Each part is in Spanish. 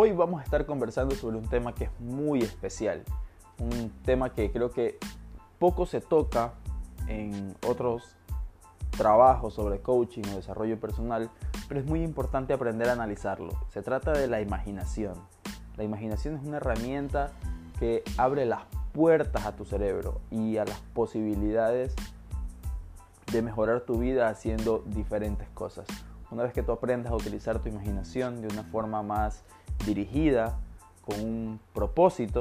Hoy vamos a estar conversando sobre un tema que es muy especial, un tema que creo que poco se toca en otros trabajos sobre coaching o desarrollo personal, pero es muy importante aprender a analizarlo. Se trata de la imaginación. La imaginación es una herramienta que abre las puertas a tu cerebro y a las posibilidades de mejorar tu vida haciendo diferentes cosas. Una vez que tú aprendas a utilizar tu imaginación de una forma más dirigida, con un propósito,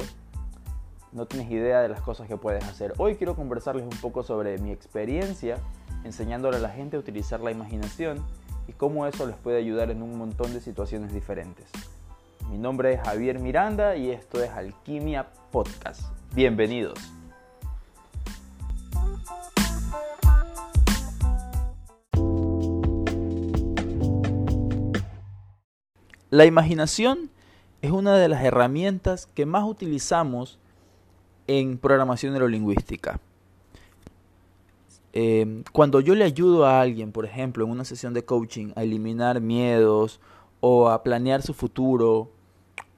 no tienes idea de las cosas que puedes hacer. Hoy quiero conversarles un poco sobre mi experiencia enseñándole a la gente a utilizar la imaginación y cómo eso les puede ayudar en un montón de situaciones diferentes. Mi nombre es Javier Miranda y esto es Alquimia Podcast. Bienvenidos. La imaginación es una de las herramientas que más utilizamos en programación neurolingüística. Eh, cuando yo le ayudo a alguien, por ejemplo, en una sesión de coaching, a eliminar miedos o a planear su futuro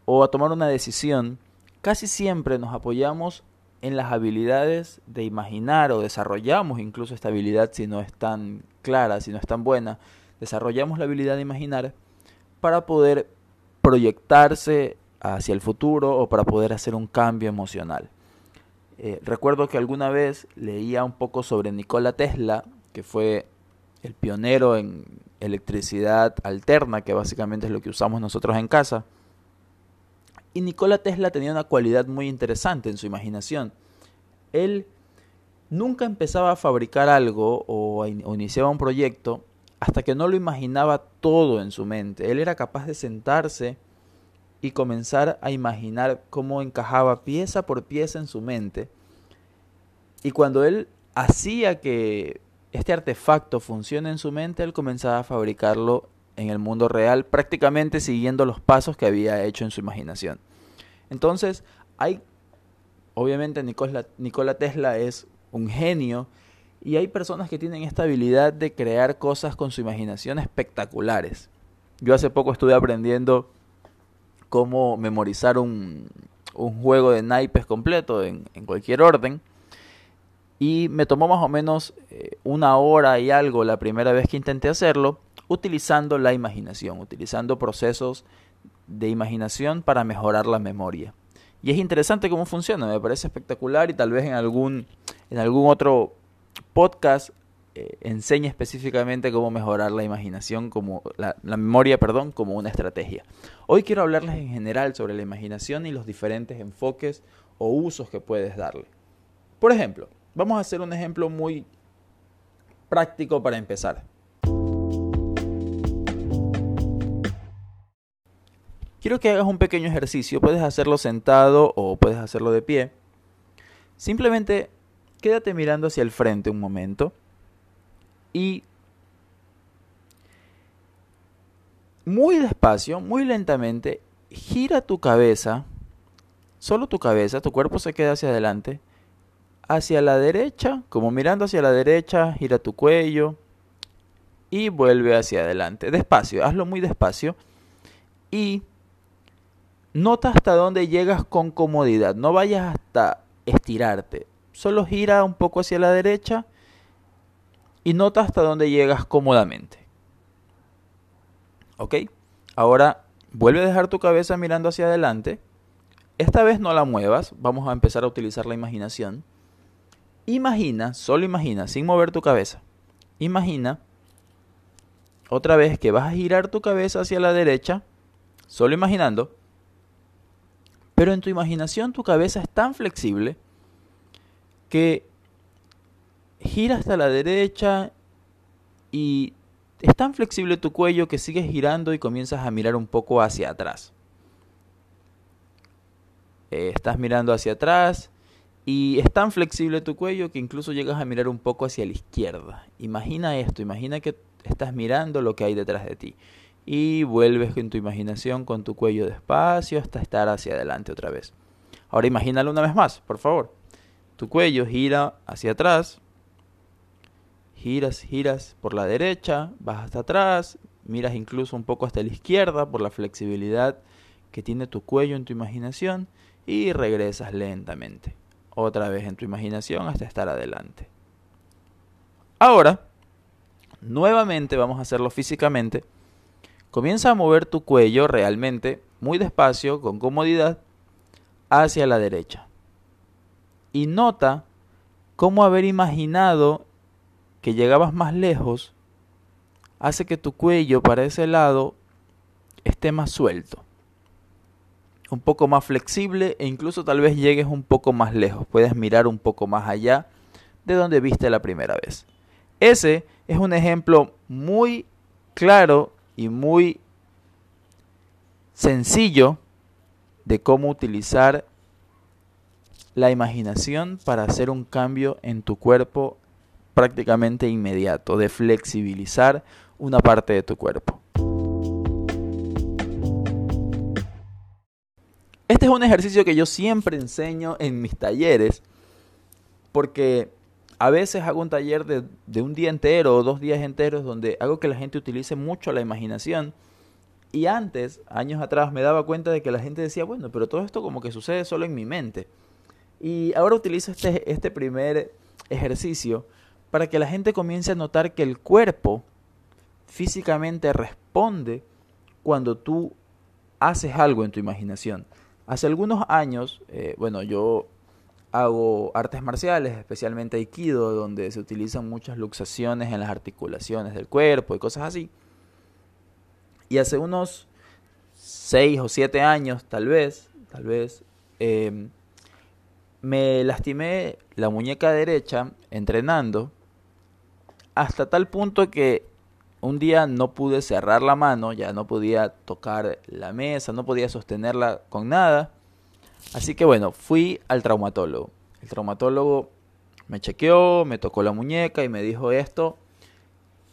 o a tomar una decisión, casi siempre nos apoyamos en las habilidades de imaginar o desarrollamos incluso esta habilidad si no es tan clara, si no es tan buena, desarrollamos la habilidad de imaginar para poder proyectarse hacia el futuro o para poder hacer un cambio emocional. Eh, recuerdo que alguna vez leía un poco sobre Nikola Tesla, que fue el pionero en electricidad alterna, que básicamente es lo que usamos nosotros en casa. Y Nikola Tesla tenía una cualidad muy interesante en su imaginación. Él nunca empezaba a fabricar algo o, o iniciaba un proyecto hasta que no lo imaginaba todo en su mente. Él era capaz de sentarse y comenzar a imaginar cómo encajaba pieza por pieza en su mente. Y cuando él hacía que este artefacto funcione en su mente, él comenzaba a fabricarlo en el mundo real, prácticamente siguiendo los pasos que había hecho en su imaginación. Entonces, hay, obviamente Nikola, Nikola Tesla es un genio y hay personas que tienen esta habilidad de crear cosas con su imaginación espectaculares. Yo hace poco estuve aprendiendo cómo memorizar un, un juego de naipes completo en, en, cualquier orden. Y me tomó más o menos eh, una hora y algo la primera vez que intenté hacerlo, utilizando la imaginación, utilizando procesos de imaginación para mejorar la memoria. Y es interesante cómo funciona, me parece espectacular y tal vez en algún, en algún otro podcast eh, enseña específicamente cómo mejorar la imaginación, como la, la, memoria, perdón, como una estrategia. Hoy quiero hablarles en general sobre la imaginación y los diferentes enfoques o usos que puedes darle. Por ejemplo, vamos a hacer un ejemplo muy práctico para empezar. Quiero que hagas un pequeño ejercicio, puedes hacerlo sentado o puedes hacerlo de pie. Simplemente quédate mirando hacia el frente un momento y muy despacio, muy lentamente, gira tu cabeza, solo tu cabeza, tu cuerpo se queda hacia adelante, hacia la derecha, como mirando hacia la derecha, gira tu cuello y vuelve hacia adelante. Despacio, hazlo muy despacio y nota hasta dónde llegas con comodidad, no vayas hasta estirarte, solo gira un poco hacia la derecha y nota hasta dónde llegas cómodamente. ¿Ok? Ahora vuelve a dejar tu cabeza mirando hacia adelante. Esta vez no la muevas, vamos a empezar a utilizar la imaginación. Imagina, solo imagina, sin mover tu cabeza. Imagina otra vez que vas a girar tu cabeza hacia la derecha, solo imaginando. Pero en tu imaginación tu cabeza es tan flexible que gira hasta la derecha y es tan flexible tu cuello que sigues girando y comienzas a mirar un poco hacia atrás. Eh, estás mirando hacia atrás y es tan flexible tu cuello que incluso llegas a mirar un poco hacia la izquierda. Imagina esto, imagina que estás mirando lo que hay detrás de ti. Y vuelves en tu imaginación con tu cuello despacio hasta estar hacia adelante otra vez. Ahora imagínalo una vez más, por favor. Tu cuello gira hacia atrás, giras, giras por la derecha, vas hasta atrás, miras incluso un poco hasta la izquierda por la flexibilidad que tiene tu cuello en tu imaginación y regresas lentamente. Otra vez en tu imaginación hasta estar adelante. Ahora, nuevamente vamos a hacerlo físicamente. Comienza a mover tu cuello realmente, muy despacio, con comodidad, hacia la derecha. Y nota cómo haber imaginado que llegabas más lejos hace que tu cuello para ese lado esté más suelto, un poco más flexible e incluso tal vez llegues un poco más lejos, puedes mirar un poco más allá de donde viste la primera vez. Ese es un ejemplo muy claro y muy sencillo de cómo utilizar la imaginación para hacer un cambio en tu cuerpo prácticamente inmediato, de flexibilizar una parte de tu cuerpo. Este es un ejercicio que yo siempre enseño en mis talleres, porque a veces hago un taller de, de, un día entero o dos días enteros donde hago que la gente utilice mucho la imaginación. Y antes, años atrás, me daba cuenta de que la gente decía, bueno, pero todo esto como que sucede solo en mi mente. Y ahora utilizo este, este primer ejercicio para que la gente comience a notar que el cuerpo físicamente responde cuando tú haces algo en tu imaginación. Hace algunos años, eh, bueno, yo hago artes marciales, especialmente aikido, donde se utilizan muchas luxaciones en las articulaciones del cuerpo y cosas así. Y hace unos 6 o 7 años, tal vez, tal vez, em, me lastimé la muñeca derecha entrenando hasta tal punto que un día no pude cerrar la mano, ya no podía tocar la mesa, no podía sostenerla con nada. Así que bueno, fui al traumatólogo. El traumatólogo me chequeó, me tocó la muñeca y me dijo esto.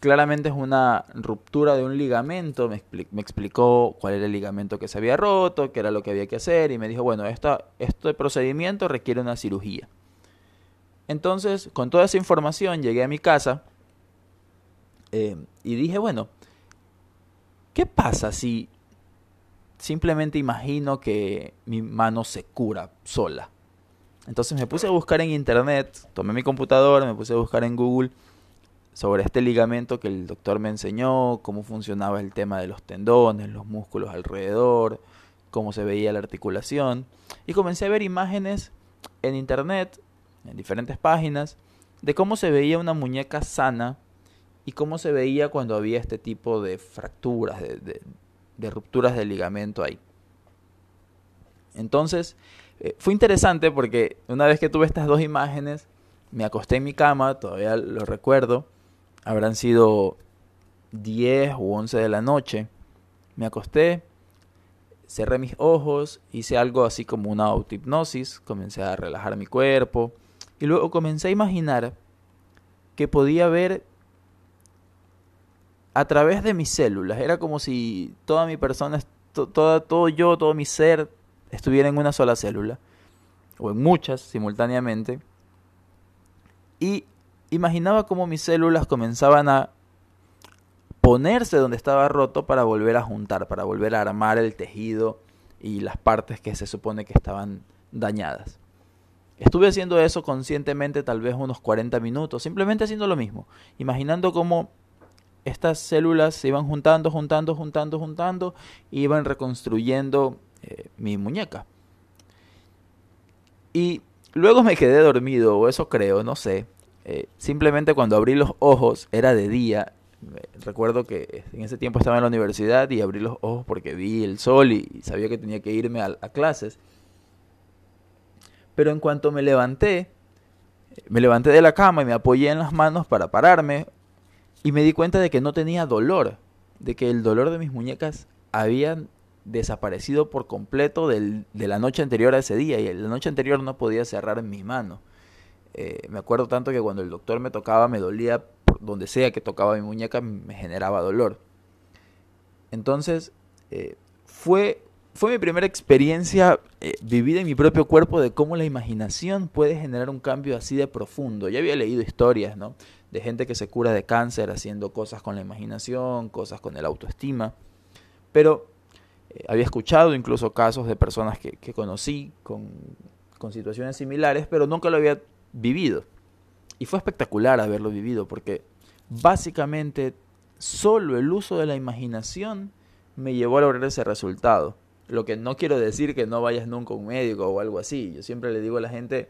Claramente es una ruptura de un ligamento. Me, explicó cuál era el ligamento que se había roto, qué era lo que había que hacer. Y me dijo, bueno, este procedimiento requiere una cirugía. Entonces, con toda esa información, llegué a mi casa eh, y dije, bueno, ¿qué pasa si simplemente imagino que mi mano se cura sola? Entonces me puse a buscar en internet, tomé mi computadora, me puse a buscar en Google sobre este ligamento que el doctor me enseñó, cómo funcionaba el tema de los tendones, los músculos alrededor, cómo se veía la articulación. Y comencé a ver imágenes en internet, en diferentes páginas, de cómo se veía una muñeca sana y cómo se veía cuando había este tipo de fracturas, de, rupturas del ligamento ahí. Entonces, eh, fue interesante porque una vez que tuve estas dos imágenes, me acosté en mi cama, todavía lo recuerdo, habrán sido 10 u 11 de la noche, me acosté, cerré mis ojos, hice algo así como una autohipnosis, comencé a relajar mi cuerpo y luego comencé a imaginar que podía ver a través de mis células. Era como si toda mi persona, todo yo, todo mi ser estuviera en una sola célula, o en muchas simultáneamente. Y imaginaba cómo mis células comenzaban a ponerse donde estaba roto para volver a juntar, para volver a armar el tejido y las partes que se supone que estaban dañadas. Estuve haciendo eso conscientemente tal vez unos 40 minutos, simplemente haciendo lo mismo, imaginando cómo estas células se iban juntando, juntando, juntando, juntando, y iban reconstruyendo eh, mi muñeca. Y luego me quedé dormido, o eso creo, no sé. Eh, simplemente cuando abrí los ojos era de día. Recuerdo que en ese tiempo estaba en la universidad y abrí los ojos porque vi el sol y, sabía que tenía que irme a, a clases. Pero en cuanto me levanté, me levanté de la cama y me apoyé en las manos para pararme, y me di cuenta de que no tenía dolor, de que el dolor de mis muñecas había desaparecido por completo de la noche anterior a ese día y la noche anterior no podía cerrar mi mano. Eh, me acuerdo tanto que cuando el doctor me tocaba me dolía donde sea que tocaba mi muñeca me generaba dolor. Entonces eh, fue, fue mi primera experiencia eh, vivida en mi propio cuerpo de cómo la imaginación puede generar un cambio así de profundo. Ya había leído historias, ¿no? de gente que se cura de cáncer haciendo cosas con la imaginación, cosas con el autoestima. Pero había escuchado incluso casos de personas que, conocí con, con situaciones similares, pero nunca lo había vivido. Y fue espectacular haberlo vivido porque básicamente solo el uso de la imaginación me llevó a lograr ese resultado. Lo que no quiero decir que no vayas nunca a un médico o algo así. Yo siempre le digo a la gente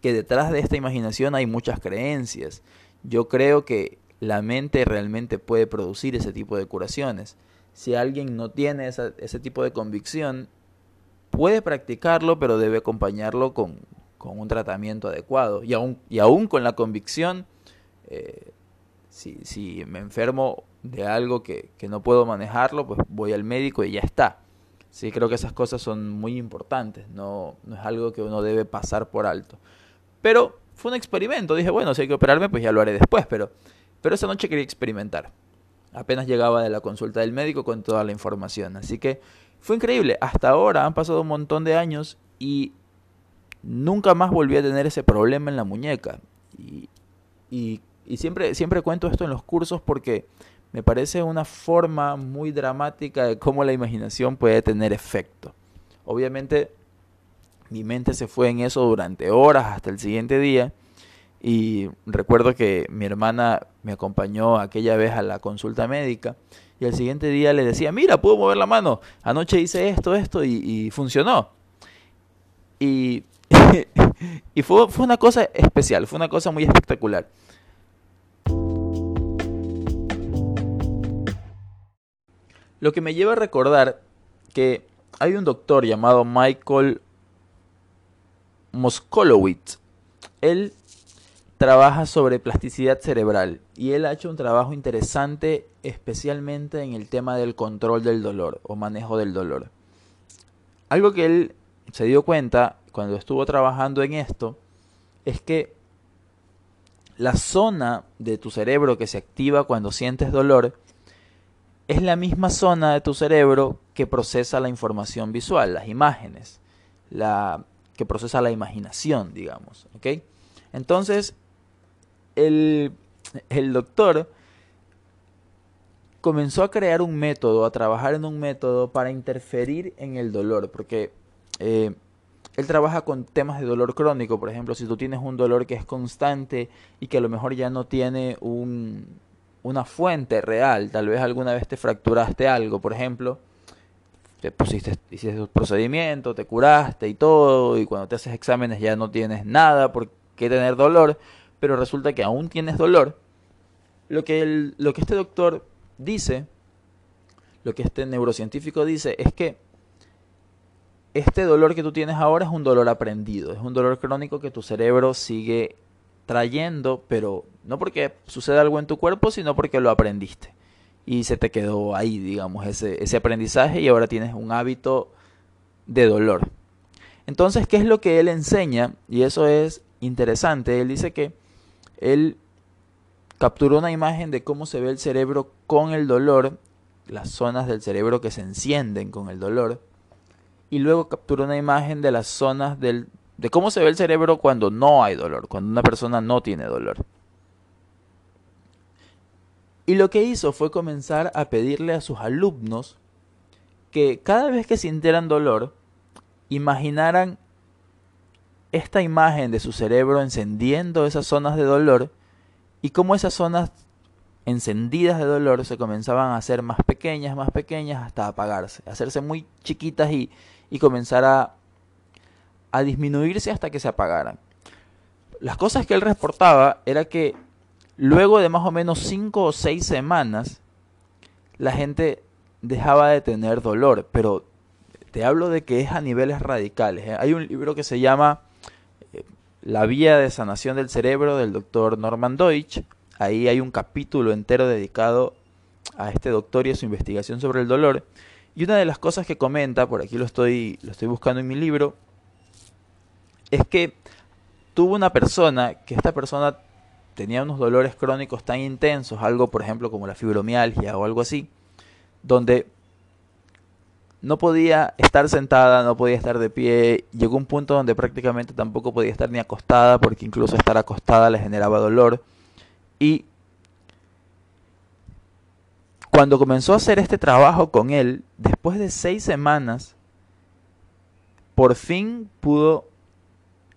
que detrás de esta imaginación hay muchas creencias. Yo creo que la mente realmente puede producir ese tipo de curaciones. Si alguien no tiene ese tipo de convicción, puede practicarlo, pero debe acompañarlo con, un tratamiento adecuado. Y aún, y aún con la convicción, eh, si, si, me enfermo de algo que, que, no puedo manejarlo, pues voy al médico y ya está. Sí, creo que esas cosas son muy importantes, no, no es algo que uno debe pasar por alto. Pero fue un experimento, dije, bueno, si hay que operarme, pues ya lo haré después, pero, pero esa noche quería experimentar. Apenas llegaba de la consulta del médico con toda la información, así que fue increíble. Hasta ahora han pasado un montón de años y nunca más volví a tener ese problema en la muñeca. Y, y, y siempre, siempre cuento esto en los cursos porque me parece una forma muy dramática de cómo la imaginación puede tener efecto. Obviamente mi mente se fue en eso durante horas hasta el siguiente día y recuerdo que mi hermana me acompañó aquella vez a la consulta médica y al siguiente día le decía, mira, puedo mover la mano, anoche hice esto, esto y, funcionó. Y, y fue, fue una cosa especial, fue una cosa muy espectacular. Lo que me lleva a recordar que hay un doctor llamado Michael Moskolowitz. Él trabaja sobre plasticidad cerebral y él ha hecho un trabajo interesante especialmente en el tema del control del dolor o manejo del dolor. Algo que él se dio cuenta cuando estuvo trabajando en esto es que la zona de tu cerebro que se activa cuando sientes dolor es la misma zona de tu cerebro que procesa la información visual, las imágenes, la que procesa la imaginación, digamos. ¿ok? Entonces, el, doctor comenzó a crear un método, a trabajar en un método para interferir en el dolor, porque eh, él trabaja con temas de dolor crónico, por ejemplo, si tú tienes un dolor que es constante y que a lo mejor ya no tiene un, una fuente real, tal vez alguna vez te fracturaste algo, por ejemplo, te pusiste, hiciste tu procedimiento, te curaste y todo, y cuando te haces exámenes ya no tienes nada por qué tener dolor, pero resulta que aún tienes dolor, lo que, lo que este doctor dice, lo que este neurocientífico dice, es que este dolor que tú tienes ahora es un dolor aprendido, es un dolor crónico que tu cerebro sigue trayendo, pero no porque sucede algo en tu cuerpo, sino porque lo aprendiste. Y se te quedó ahí, digamos, ese, ese aprendizaje y ahora tienes un hábito de dolor. Entonces, ¿qué es lo que él enseña? Y eso es interesante. Él dice que él capturó una imagen de cómo se ve el cerebro con el dolor, las zonas del cerebro que se encienden con el dolor, y luego capturó una imagen de las zonas del, de cómo se ve el cerebro cuando no hay dolor, cuando una persona no tiene dolor. Y lo que hizo fue comenzar a pedirle a sus alumnos que cada vez que sintieran dolor, imaginaran esta imagen de su cerebro encendiendo esas zonas de dolor y cómo esas zonas encendidas de dolor se comenzaban a hacer más pequeñas, más pequeñas hasta apagarse, hacerse muy chiquitas y, y comenzar a, disminuirse hasta que se apagaran. Las cosas que él reportaba era que luego de más o menos 5 o 6 semanas la gente dejaba de tener dolor, pero te hablo de que es a niveles radicales. ¿eh? Hay un libro que se llama la vía de sanación del cerebro del doctor Norman Deutsch. Ahí hay un capítulo entero dedicado a este doctor y a su investigación sobre el dolor. Y una de las cosas que comenta, por aquí lo estoy, lo estoy buscando en mi libro, es que tuvo una persona, que esta persona tenía unos dolores crónicos tan intensos, algo por ejemplo como la fibromialgia o algo así, donde no podía estar sentada, no podía estar de pie. Llegó un punto donde prácticamente tampoco podía estar ni acostada, porque incluso estar acostada le generaba dolor. Y cuando comenzó a hacer este trabajo con él, después de seis semanas, por fin pudo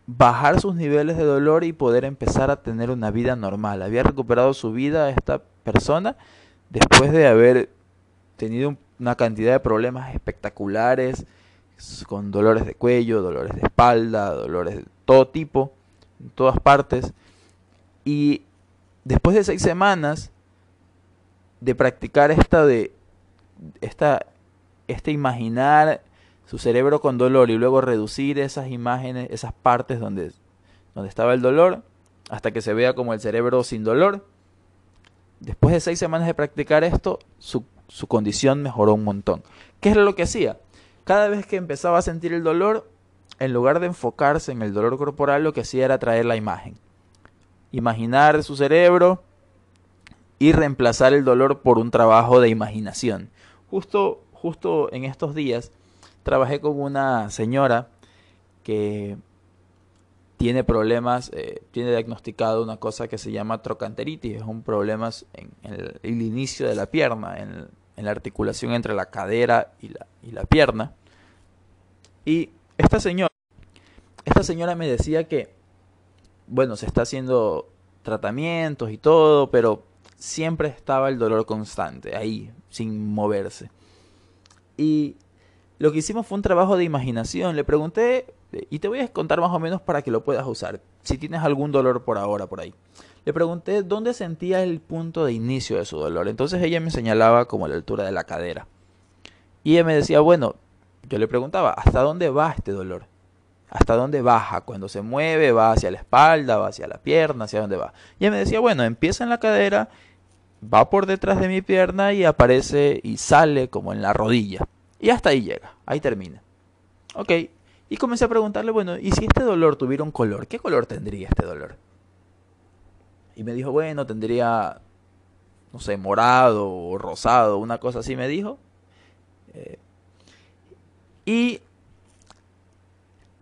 bajar sus niveles de dolor y poder empezar a tener una vida normal. Había recuperado su vida esta persona después de haber tenido una cantidad de problemas espectaculares, con dolores de cuello, dolores de espalda, dolores de todo tipo, en todas partes. Y después de seis semanas de practicar esta de esta, este imaginar su cerebro con dolor y luego reducir esas imágenes, esas partes donde, donde estaba el dolor, hasta que se vea como el cerebro sin dolor. Después de seis semanas de practicar esto, su, su condición mejoró un montón. ¿Qué es lo que hacía? Cada vez que empezaba a sentir el dolor, en lugar de enfocarse en el dolor corporal, lo que hacía era traer la imagen. Imaginar su cerebro y reemplazar el dolor por un trabajo de imaginación. Justo, justo en estos días trabajé con una señora que tiene problemas, eh, tiene diagnosticado una cosa que se llama trocanteritis, es un problema en, el, inicio de la pierna, en, la articulación entre la cadera y la, y la pierna. Y esta señora, esta señora me decía que, bueno, se está haciendo tratamientos y todo, pero siempre estaba el dolor constante, ahí, sin moverse. Y lo que hicimos fue un trabajo de imaginación. Le pregunté, y te voy a contar más o menos para que lo puedas usar, si tienes algún dolor por ahora, por ahí. Le pregunté dónde sentía el punto de inicio de su dolor. Entonces ella me señalaba como la altura de la cadera. Y ella me decía, bueno, yo le preguntaba, ¿hasta dónde va este dolor? ¿Hasta dónde baja? Cuando se mueve, va hacia la espalda, va hacia la pierna, hacia dónde va. Y ella me decía, bueno, empieza en la cadera, va por detrás de mi pierna y aparece y sale como en la rodilla. Y hasta ahí llega, ahí termina. Ok, y comencé a preguntarle, bueno, ¿y si este dolor tuviera un color? ¿Qué color tendría este dolor? Y me dijo, bueno, tendría, no sé, morado o rosado, una cosa así me dijo. Eh, y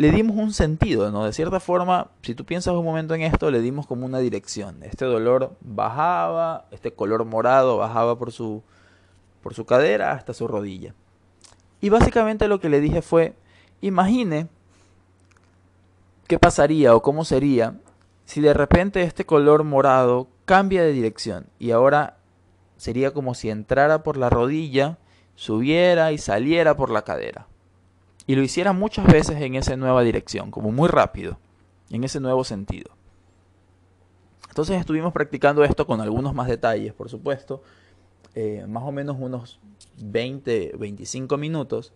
le dimos un sentido, ¿no? De cierta forma, si tú piensas un momento en esto, le dimos como una dirección. Este dolor bajaba, este color morado bajaba por su, por su cadera hasta su rodilla. Y básicamente lo que le dije fue, imagine qué pasaría o cómo sería si de repente este color morado cambia de dirección y ahora sería como si entrara por la rodilla, subiera y saliera por la cadera. Y lo hiciera muchas veces en esa nueva dirección, como muy rápido, en ese nuevo sentido. Entonces estuvimos practicando esto con algunos más detalles, por supuesto, eh, más o menos unos 20, 25 minutos.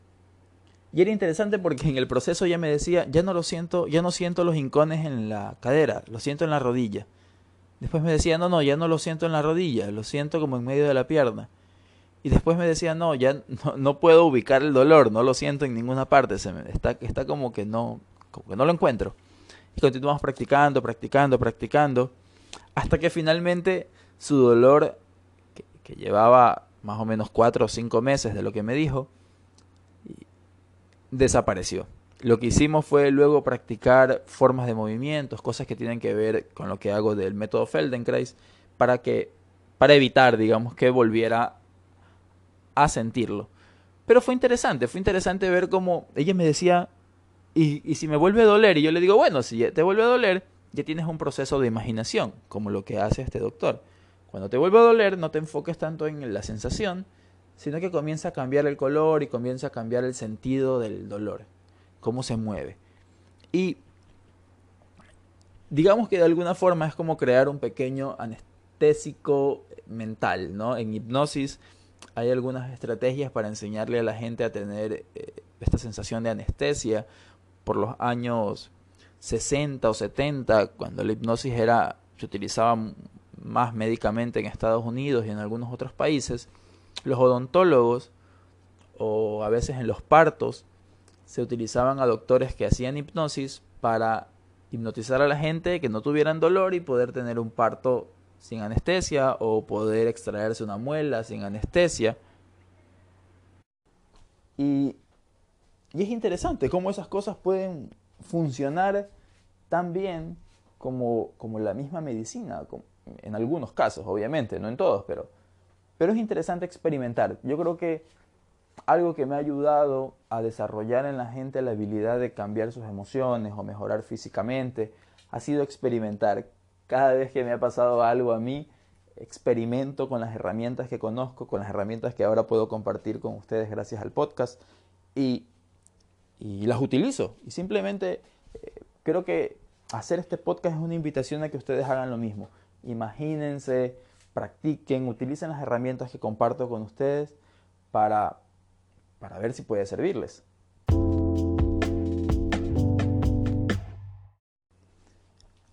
Y era interesante porque en el proceso ya me decía, ya no lo siento, ya no siento los hincones en la cadera, lo siento en la rodilla. Después me decía, no, no, ya no lo siento en la rodilla, lo siento como en medio de la pierna. Y después me decía, no, ya no, puedo ubicar el dolor, no lo siento en ninguna parte, se está, está como, que no, que no lo encuentro. Y continuamos practicando, practicando, practicando, hasta que finalmente su dolor, que llevaba más o menos cuatro o cinco meses de lo que me dijo, desapareció. Lo que hicimos fue luego practicar formas de movimientos, cosas que tienen que ver con lo que hago del método Feldenkrais, para que para evitar, digamos, que volviera a sentirlo. Pero fue interesante, fue interesante ver cómo ella me decía, y, si me vuelve a doler, y yo le digo, bueno, si te vuelve a doler, ya tienes un proceso de imaginación, como lo que hace este doctor. Cuando te vuelve a doler, no te enfoques tanto en la sensación, sino que comienza a cambiar el color y comienza a cambiar el sentido del dolor, cómo se mueve. Y digamos que de alguna forma es como crear un pequeño anestésico mental, ¿no? En hipnosis hay algunas estrategias para enseñarle a la gente a tener eh, esta sensación de anestesia por los años 60 o 70, cuando la hipnosis era se utilizaba más médicamente en Estados Unidos y en algunos otros países, los odontólogos o a veces en los partos se utilizaban a doctores que hacían hipnosis para hipnotizar a la gente que no tuvieran dolor y poder tener un parto sin anestesia o poder extraerse una muela sin anestesia. Y, y es interesante cómo esas cosas pueden funcionar tan bien como, como la misma medicina, en algunos casos, obviamente, no en todos, pero Pero es interesante experimentar. Yo creo que algo que me ha ayudado a desarrollar en la gente la habilidad de cambiar sus emociones o mejorar físicamente ha sido experimentar. Cada vez que me ha pasado algo a mí, experimento con las herramientas que conozco, con las herramientas que ahora puedo compartir con ustedes gracias al podcast y, las utilizo. Y simplemente eh, creo que hacer este podcast es una invitación a que ustedes hagan lo mismo. Imagínense, practiquen, utilicen las herramientas que comparto con ustedes para, para ver si puede servirles.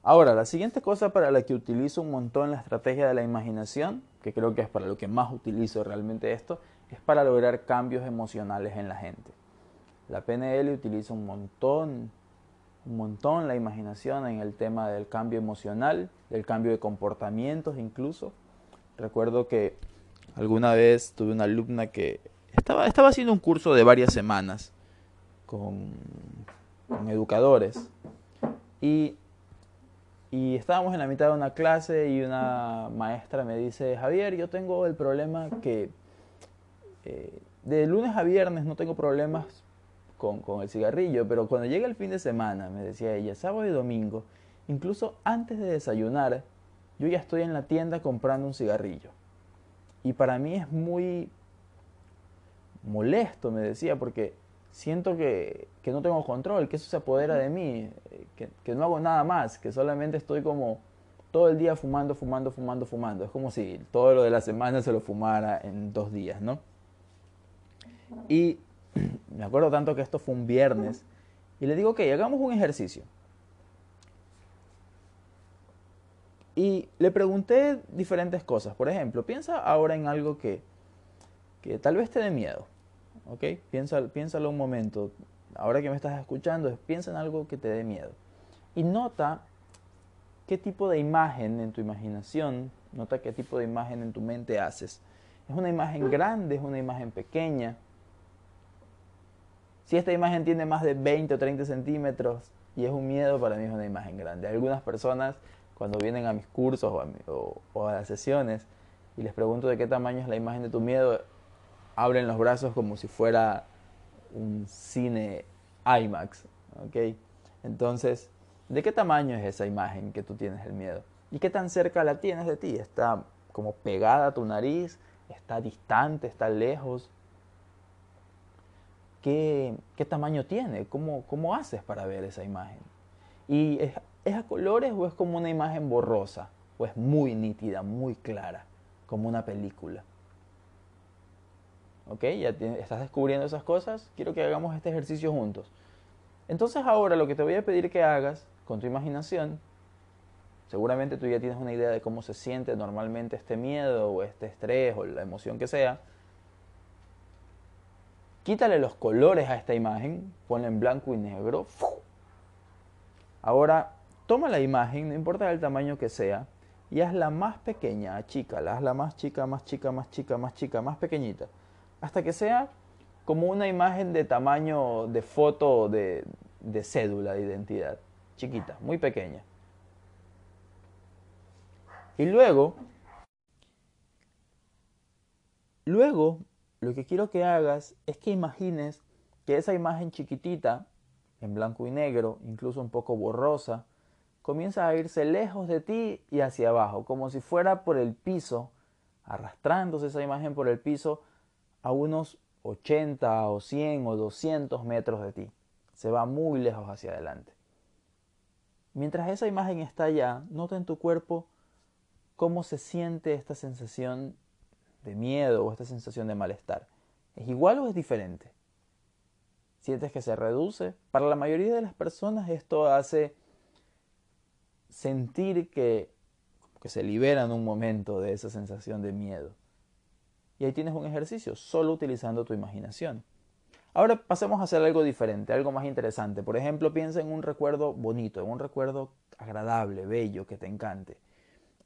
Ahora, la siguiente cosa para la que utilizo un montón la estrategia de la imaginación, que creo que es para lo que más utilizo realmente esto, es para lograr cambios emocionales en la gente. La PNL utiliza un montón, un montón la imaginación en el tema del cambio emocional, del cambio de comportamientos incluso. Recuerdo que alguna vez tuve una alumna que estaba, estaba haciendo un curso de varias semanas con, con educadores y y estábamos en la mitad de una clase y una maestra me dice, Javier, yo tengo el problema que eh, de lunes a viernes no tengo problemas con, con, el cigarrillo, pero cuando llega el fin de semana, me decía ella, sábado y domingo, incluso antes de desayunar, yo ya estoy en la tienda comprando un cigarrillo. Y para mí es muy molesto, me decía, porque siento que, que, no tengo control, que eso se apodera de mí, que, que, no hago nada más, que solamente estoy como todo el día fumando, fumando, fumando, fumando. Es como si todo lo de la semana se lo fumara en dos días, ¿no? Y me acuerdo tanto que esto fue un viernes y le digo, que hagamos un ejercicio. Y le pregunté diferentes cosas. Por ejemplo, piensa ahora en algo que, que tal vez te dé miedo. ¿Ok? piénsalo un momento. Ahora que me estás escuchando, piensa en algo que te dé miedo. Y nota qué tipo de imagen en tu imaginación, nota qué tipo de imagen en tu mente haces. ¿Es una imagen grande? ¿Es una imagen pequeña? Si esta imagen tiene más de 20 o 30 centímetros y es un miedo, para mí es una imagen grande. Algunas personas, cuando vienen a mis cursos o a las sesiones y les pregunto de qué tamaño es la imagen de tu miedo, abren los brazos como si fuera un cine IMAX. ¿ok? Entonces, ¿de qué tamaño es esa imagen que tú tienes el miedo? ¿Y qué tan cerca la tienes de ti? ¿Está como pegada a tu nariz? ¿Está distante? ¿Está lejos? ¿Qué, qué tamaño tiene? ¿Cómo, ¿Cómo haces para ver esa imagen? ¿Y es, es a colores o es como una imagen borrosa? ¿O es muy nítida, muy clara, como una película? ¿Ok? Ya estás descubriendo esas cosas, quiero que hagamos este ejercicio juntos. Entonces ahora lo que te voy a pedir que hagas con tu imaginación, seguramente tú ya tienes una idea de cómo se siente normalmente este miedo o este estrés o la emoción que sea. Quítale los colores a esta imagen, ponla en blanco y negro. Ahora toma la imagen, no importa el tamaño que sea, y hazla más pequeña, achícala, hazla más chica, más chica, más chica, más chica, más pequeñita hasta que sea como una imagen de tamaño de foto de, de cédula de identidad, chiquita, muy pequeña. Y luego, luego lo que quiero que hagas es que imagines que esa imagen chiquitita, en blanco y negro, incluso un poco borrosa, comienza a irse lejos de ti y hacia abajo, como si fuera por el piso, arrastrándose esa imagen por el piso a unos 80 o 100 o 200 metros de ti. Se va muy lejos hacia adelante. Mientras esa imagen está allá, nota en tu cuerpo cómo se siente esta sensación de miedo o esta sensación de malestar. ¿Es igual o es diferente? ¿Sientes que se reduce? Para la mayoría de las personas esto hace sentir que, que se liberan un momento de esa sensación de miedo. Y ahí tienes un ejercicio, solo utilizando tu imaginación. Ahora pasemos a hacer algo diferente, algo más interesante. Por ejemplo, piensa en un recuerdo bonito, en un recuerdo agradable, bello, que te encante.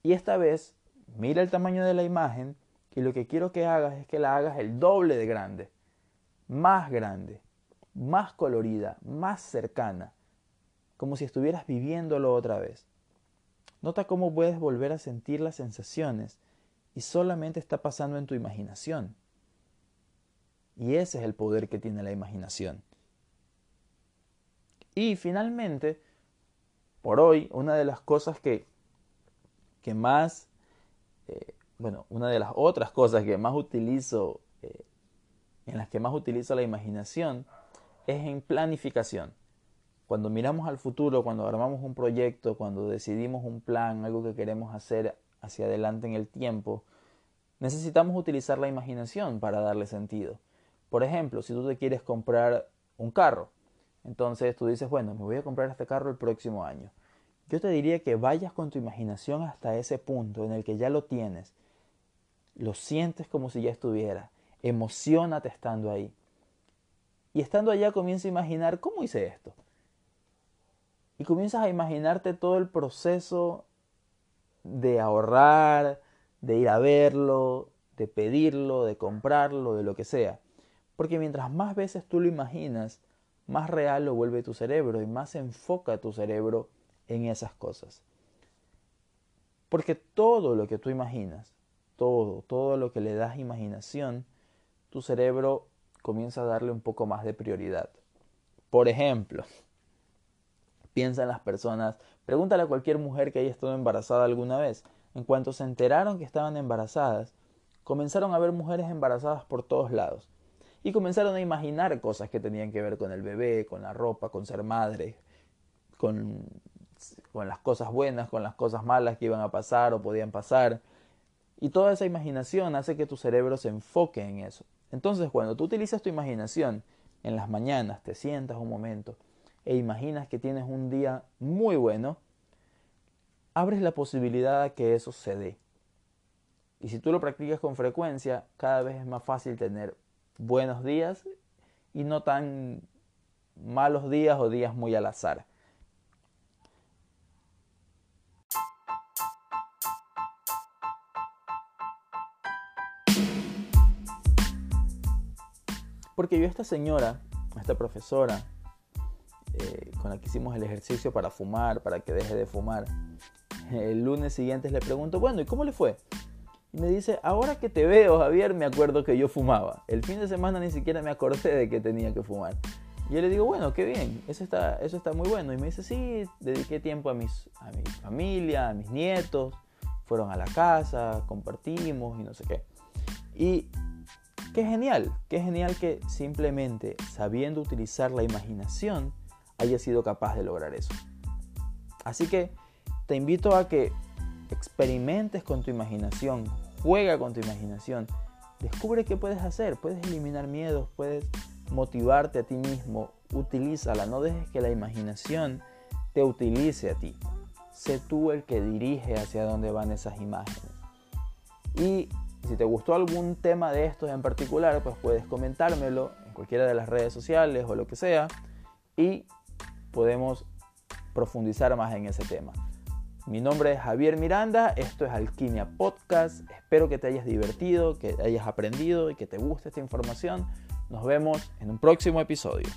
Y esta vez, mira el tamaño de la imagen y lo que quiero que hagas es que la hagas el doble de grande, más grande, más colorida, más cercana, como si estuvieras viviéndolo otra vez. Nota cómo puedes volver a sentir las sensaciones y solamente está pasando en tu imaginación. Y ese es el poder que tiene la imaginación. Y finalmente, por hoy, una de las cosas que, que más, eh, bueno, una de las otras cosas que más utilizo, eh, en las que más utilizo la imaginación, es en planificación. Cuando miramos al futuro, cuando armamos un proyecto, cuando decidimos un plan, algo que queremos hacer hacia adelante en el tiempo, necesitamos utilizar la imaginación para darle sentido. Por ejemplo, si tú te quieres comprar un carro, entonces tú dices, bueno, me voy a comprar este carro el próximo año. Yo te diría que vayas con tu imaginación hasta ese punto en el que ya lo tienes. Lo sientes como si ya estuviera. Emocionate estando ahí. Y estando allá comienza a imaginar, ¿cómo hice esto? Y comienzas a imaginarte todo el proceso de ahorrar, de ir a verlo, de pedirlo, de comprarlo, de lo que sea. Porque mientras más veces tú lo imaginas, más real lo vuelve tu cerebro y más enfoca tu cerebro en esas cosas. Porque todo lo que tú imaginas, todo, todo lo que le das imaginación, tu cerebro comienza a darle un poco más de prioridad. Por ejemplo, piensa en las personas, pregúntale a cualquier mujer que haya estado embarazada alguna vez. En cuanto se enteraron que estaban embarazadas, comenzaron a ver mujeres embarazadas por todos lados y comenzaron a imaginar cosas que tenían que ver con el bebé, con la ropa, con ser madre, con, con las cosas buenas, con las cosas malas que iban a pasar o podían pasar. Y toda esa imaginación hace que tu cerebro se enfoque en eso. Entonces, cuando tú utilizas tu imaginación en las mañanas, te sientas un momento e imaginas que tienes un día muy bueno, abres la posibilidad de que eso se dé. Y si tú lo practicas con frecuencia, cada vez es más fácil tener buenos días y no tan malos días o días muy al azar. Porque yo esta señora, esta profesora, con la que hicimos el ejercicio para fumar, para que deje de fumar, el lunes siguiente le pregunto, bueno, ¿y cómo le fue? Y me dice, ahora que te veo, Javier, me acuerdo que yo fumaba. El fin de semana ni siquiera me acordé de que tenía que fumar. Y yo le digo, bueno, qué bien, eso está, eso está muy bueno. Y me dice, sí, dediqué tiempo a, mis, a mi familia, a mis nietos, fueron a la casa, compartimos y no sé qué. Y qué genial, qué genial que simplemente sabiendo utilizar la imaginación haya sido capaz de lograr eso. Así que te invito a que experimentes con tu imaginación, Juega con tu imaginación. Descubre qué puedes hacer. Puedes eliminar miedos, puedes motivarte a ti mismo. Utilízala. No dejes que la imaginación te utilice a ti. Sé tú el que dirige hacia dónde van esas imágenes. Y si te gustó algún tema de estos en particular, pues puedes comentármelo en cualquiera de las redes sociales o lo que sea. Y podemos profundizar más en ese tema. Mi nombre es Javier Miranda, esto es Alquimia Podcast, espero que te hayas divertido, que hayas aprendido y que te guste esta información. Nos vemos en un próximo episodio.